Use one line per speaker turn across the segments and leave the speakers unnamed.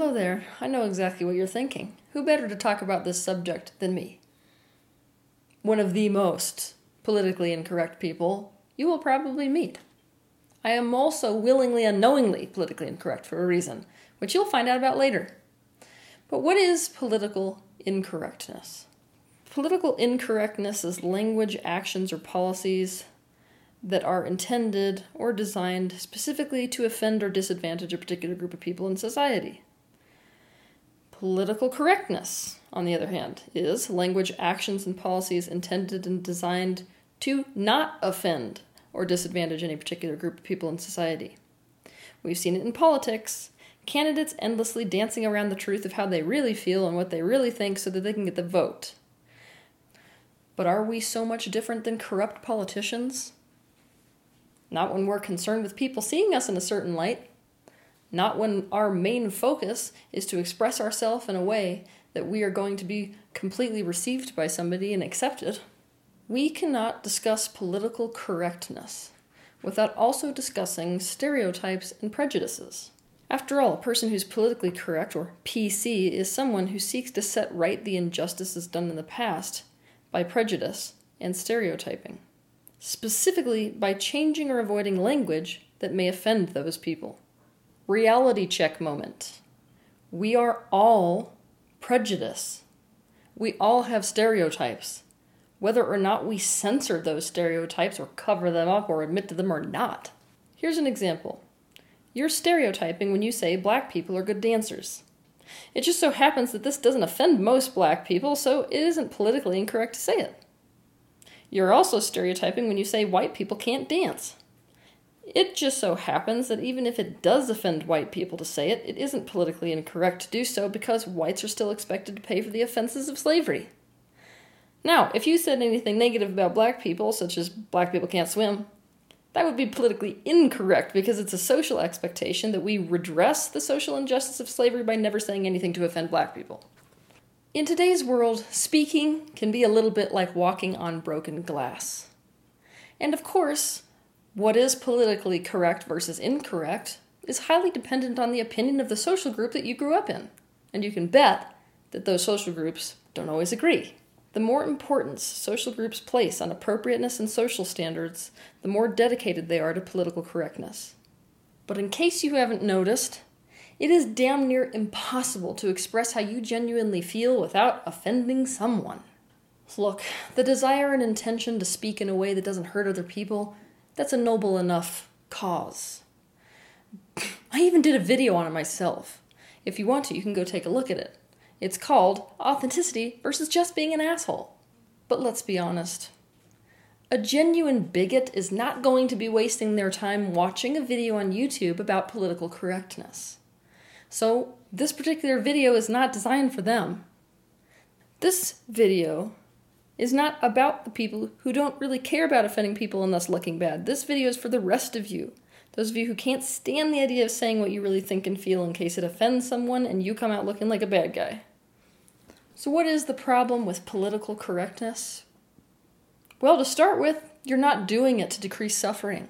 Hello there. I know exactly what you're thinking. Who better to talk about this subject than me? One of the most politically incorrect people you will probably meet. I am also willingly and knowingly politically incorrect for a reason, which you'll find out about later. But what is political incorrectness? Political incorrectness is language, actions, or policies that are intended or designed specifically to offend or disadvantage a particular group of people in society. Political correctness, on the other hand, is language, actions, and policies intended and designed to not offend or disadvantage any particular group of people in society. We've seen it in politics. Candidates endlessly dancing around the truth of how they really feel and what they really think so that they can get the vote. But are we so much different than corrupt politicians? Not when we're concerned with people seeing us in a certain light. Not when our main focus is to express ourselves in a way that we are going to be completely received by somebody and accepted. We cannot discuss political correctness without also discussing stereotypes and prejudices. After all, a person who's politically correct, or PC, is someone who seeks to set right the injustices done in the past by prejudice and stereotyping specifically by changing or avoiding language that may offend those people. Reality check moment. We are all prejudice. We all have stereotypes. Whether or not we censor those stereotypes or cover them up or admit to them or not. Here's an example. You're stereotyping when you say black people are good dancers. It just so happens that this doesn't offend most black people, so it isn't politically incorrect to say it. You're also stereotyping when you say white people can't dance. It just so happens that even if it does offend white people to say it, it isn't politically incorrect to do so because whites are still expected to pay for the offenses of slavery. Now, if you said anything negative about black people, such as black people can't swim, that would be politically incorrect because it's a social expectation that we redress the social injustice of slavery by never saying anything to offend black people. In today's world, speaking can be a little bit like walking on broken glass. And of course, what is politically correct versus incorrect is highly dependent on the opinion of the social group that you grew up in. And you can bet that those social groups don't always agree. The more importance social groups place on appropriateness and social standards, the more dedicated they are to political correctness. But in case you haven't noticed, it is damn near impossible to express how you genuinely feel without offending someone. Look, the desire and intention to speak in a way that doesn't hurt other people, that's a noble enough cause. I even did a video on it myself. If you want to, you can go take a look at it. It's called Authenticity versus Just Being an Asshole. But let's be honest. A genuine bigot is not going to be wasting their time watching a video on YouTube about political correctness. So this particular video is not designed for them. This video is not about the people who don't really care about offending people and thus looking bad. This video is for the rest of you. Those of you who can't stand the idea of saying what you really think and feel in case it offends someone and you come out looking like a bad guy. So, what is the problem with political correctness? Well, to start with, you're not doing it to decrease suffering.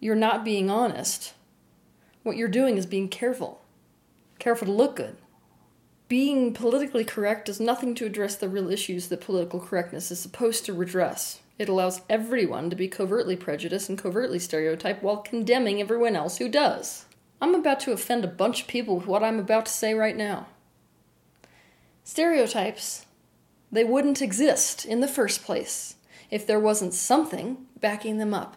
You're not being honest. What you're doing is being careful careful to look good. Being politically correct does nothing to address the real issues that political correctness is supposed to redress. It allows everyone to be covertly prejudiced and covertly stereotyped while condemning everyone else who does. I'm about to offend a bunch of people with what I'm about to say right now. Stereotypes, they wouldn't exist in the first place if there wasn't something backing them up.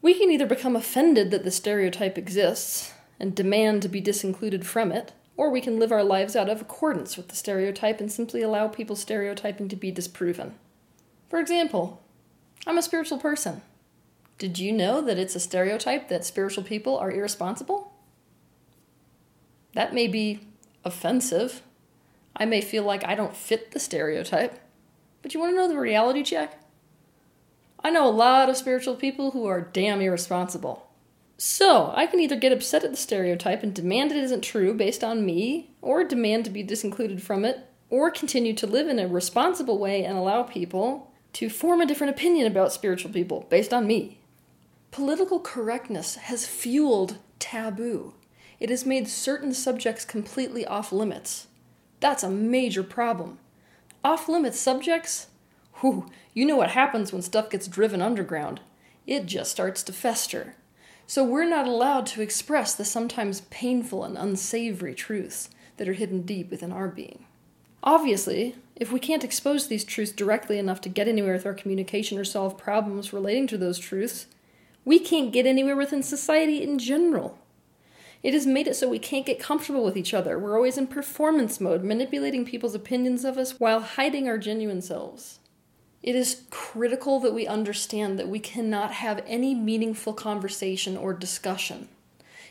We can either become offended that the stereotype exists and demand to be disincluded from it, or we can live our lives out of accordance with the stereotype and simply allow people's stereotyping to be disproven. For example, I'm a spiritual person. Did you know that it's a stereotype that spiritual people are irresponsible? That may be offensive. I may feel like I don't fit the stereotype. But you want to know the reality check? I know a lot of spiritual people who are damn irresponsible. So, I can either get upset at the stereotype and demand it isn't true based on me, or demand to be disincluded from it, or continue to live in a responsible way and allow people to form a different opinion about spiritual people based on me. Political correctness has fueled taboo. It has made certain subjects completely off limits. That's a major problem. Off limits subjects? Whew, you know what happens when stuff gets driven underground. It just starts to fester. So we're not allowed to express the sometimes painful and unsavory truths that are hidden deep within our being. Obviously, if we can't expose these truths directly enough to get anywhere with our communication or solve problems relating to those truths, we can't get anywhere within society in general. It has made it so we can't get comfortable with each other. We're always in performance mode, manipulating people's opinions of us while hiding our genuine selves. It is critical that we understand that we cannot have any meaningful conversation or discussion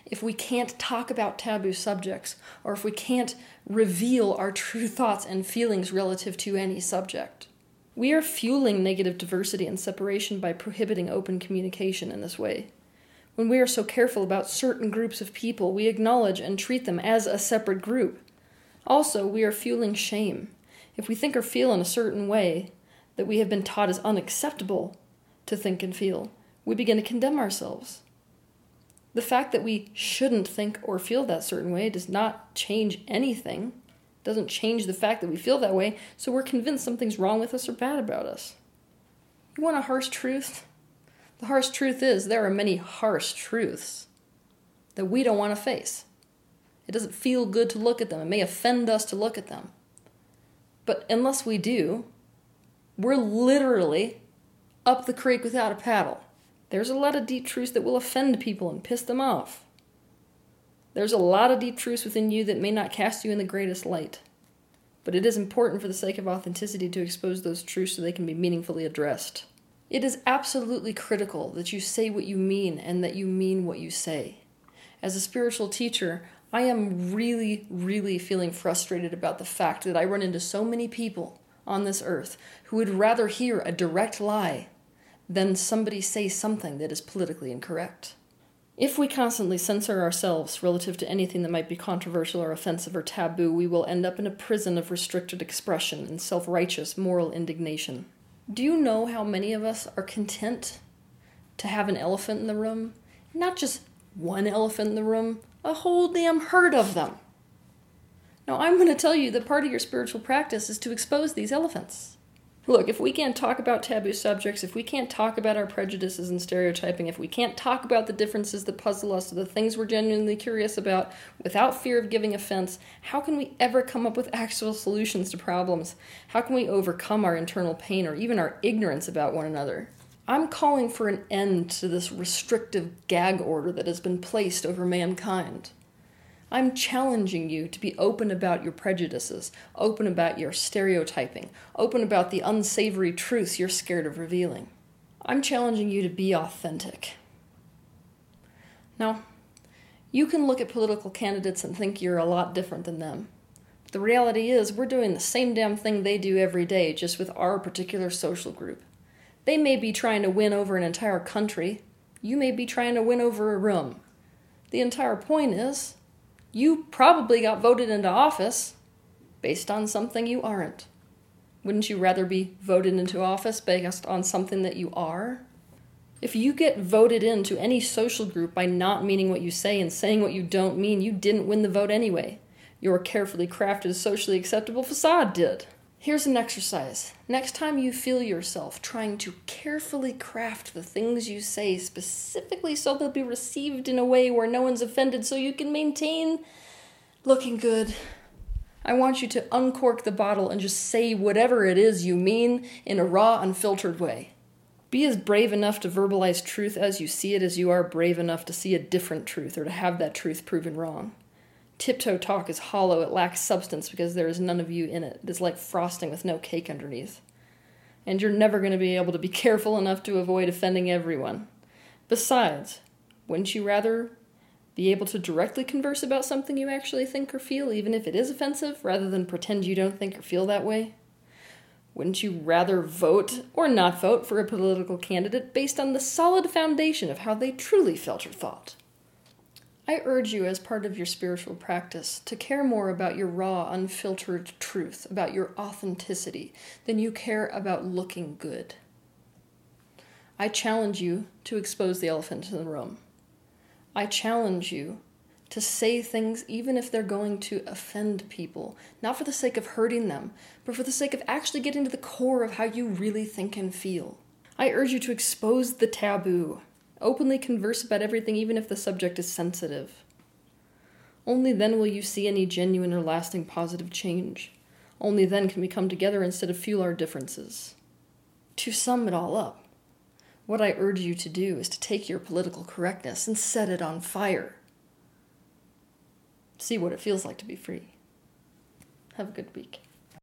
if we can't talk about taboo subjects or if we can't reveal our true thoughts and feelings relative to any subject. We are fueling negative diversity and separation by prohibiting open communication in this way. When we are so careful about certain groups of people, we acknowledge and treat them as a separate group. Also, we are fueling shame. If we think or feel in a certain way, that we have been taught is unacceptable to think and feel, we begin to condemn ourselves. The fact that we shouldn't think or feel that certain way does not change anything. Doesn't change the fact that we feel that way, so we're convinced something's wrong with us or bad about us. You want a harsh truth? The harsh truth is there are many harsh truths that we don't want to face. It doesn't feel good to look at them. It may offend us to look at them. But unless we do, we're literally up the creek without a paddle. There's a lot of deep truths that will offend people and piss them off. There's a lot of deep truths within you that may not cast you in the greatest light. But it is important for the sake of authenticity to expose those truths so they can be meaningfully addressed. It is absolutely critical that you say what you mean and that you mean what you say. As a spiritual teacher, I am really, really feeling frustrated about the fact that I run into so many people on this earth who would rather hear a direct lie than somebody say something that is politically incorrect. If we constantly censor ourselves relative to anything that might be controversial or offensive or taboo, we will end up in a prison of restricted expression and self righteous moral indignation. Do you know how many of us are content to have an elephant in the room? Not just one elephant in the room, a whole damn herd of them. Now, I'm going to tell you that part of your spiritual practice is to expose these elephants. Look, if we can't talk about taboo subjects, if we can't talk about our prejudices and stereotyping, if we can't talk about the differences that puzzle us or the things we're genuinely curious about without fear of giving offense, how can we ever come up with actual solutions to problems? How can we overcome our internal pain or even our ignorance about one another? I'm calling for an end to this restrictive gag order that has been placed over mankind. I'm challenging you to be open about your prejudices, open about your stereotyping, open about the unsavory truths you're scared of revealing. I'm challenging you to be authentic. Now, you can look at political candidates and think you're a lot different than them. The reality is, we're doing the same damn thing they do every day, just with our particular social group. They may be trying to win over an entire country, you may be trying to win over a room. The entire point is you probably got voted into office based on something you aren't. Wouldn't you rather be voted into office based on something that you are? If you get voted into any social group by not meaning what you say and saying what you don't mean, you didn't win the vote anyway. Your carefully crafted, socially acceptable facade did. Here's an exercise. Next time you feel yourself trying to carefully craft the things you say specifically so they'll be received in a way where no one's offended so you can maintain looking good, I want you to uncork the bottle and just say whatever it is you mean in a raw, unfiltered way. Be as brave enough to verbalize truth as you see it as you are brave enough to see a different truth or to have that truth proven wrong. Tiptoe talk is hollow, it lacks substance because there is none of you in it. It is like frosting with no cake underneath. And you're never going to be able to be careful enough to avoid offending everyone. Besides, wouldn't you rather be able to directly converse about something you actually think or feel, even if it is offensive, rather than pretend you don't think or feel that way? Wouldn't you rather vote or not vote for a political candidate based on the solid foundation of how they truly felt or thought? I urge you, as part of your spiritual practice, to care more about your raw, unfiltered truth, about your authenticity, than you care about looking good. I challenge you to expose the elephant in the room. I challenge you to say things even if they're going to offend people, not for the sake of hurting them, but for the sake of actually getting to the core of how you really think and feel. I urge you to expose the taboo, openly converse about everything, even if the subject is sensitive. Only then will you see any genuine or lasting positive change. Only then can we come together instead of fuel our differences. To sum it all up, what I urge you to do is to take your political correctness and set it on fire. See what it feels like to be free. Have a good week.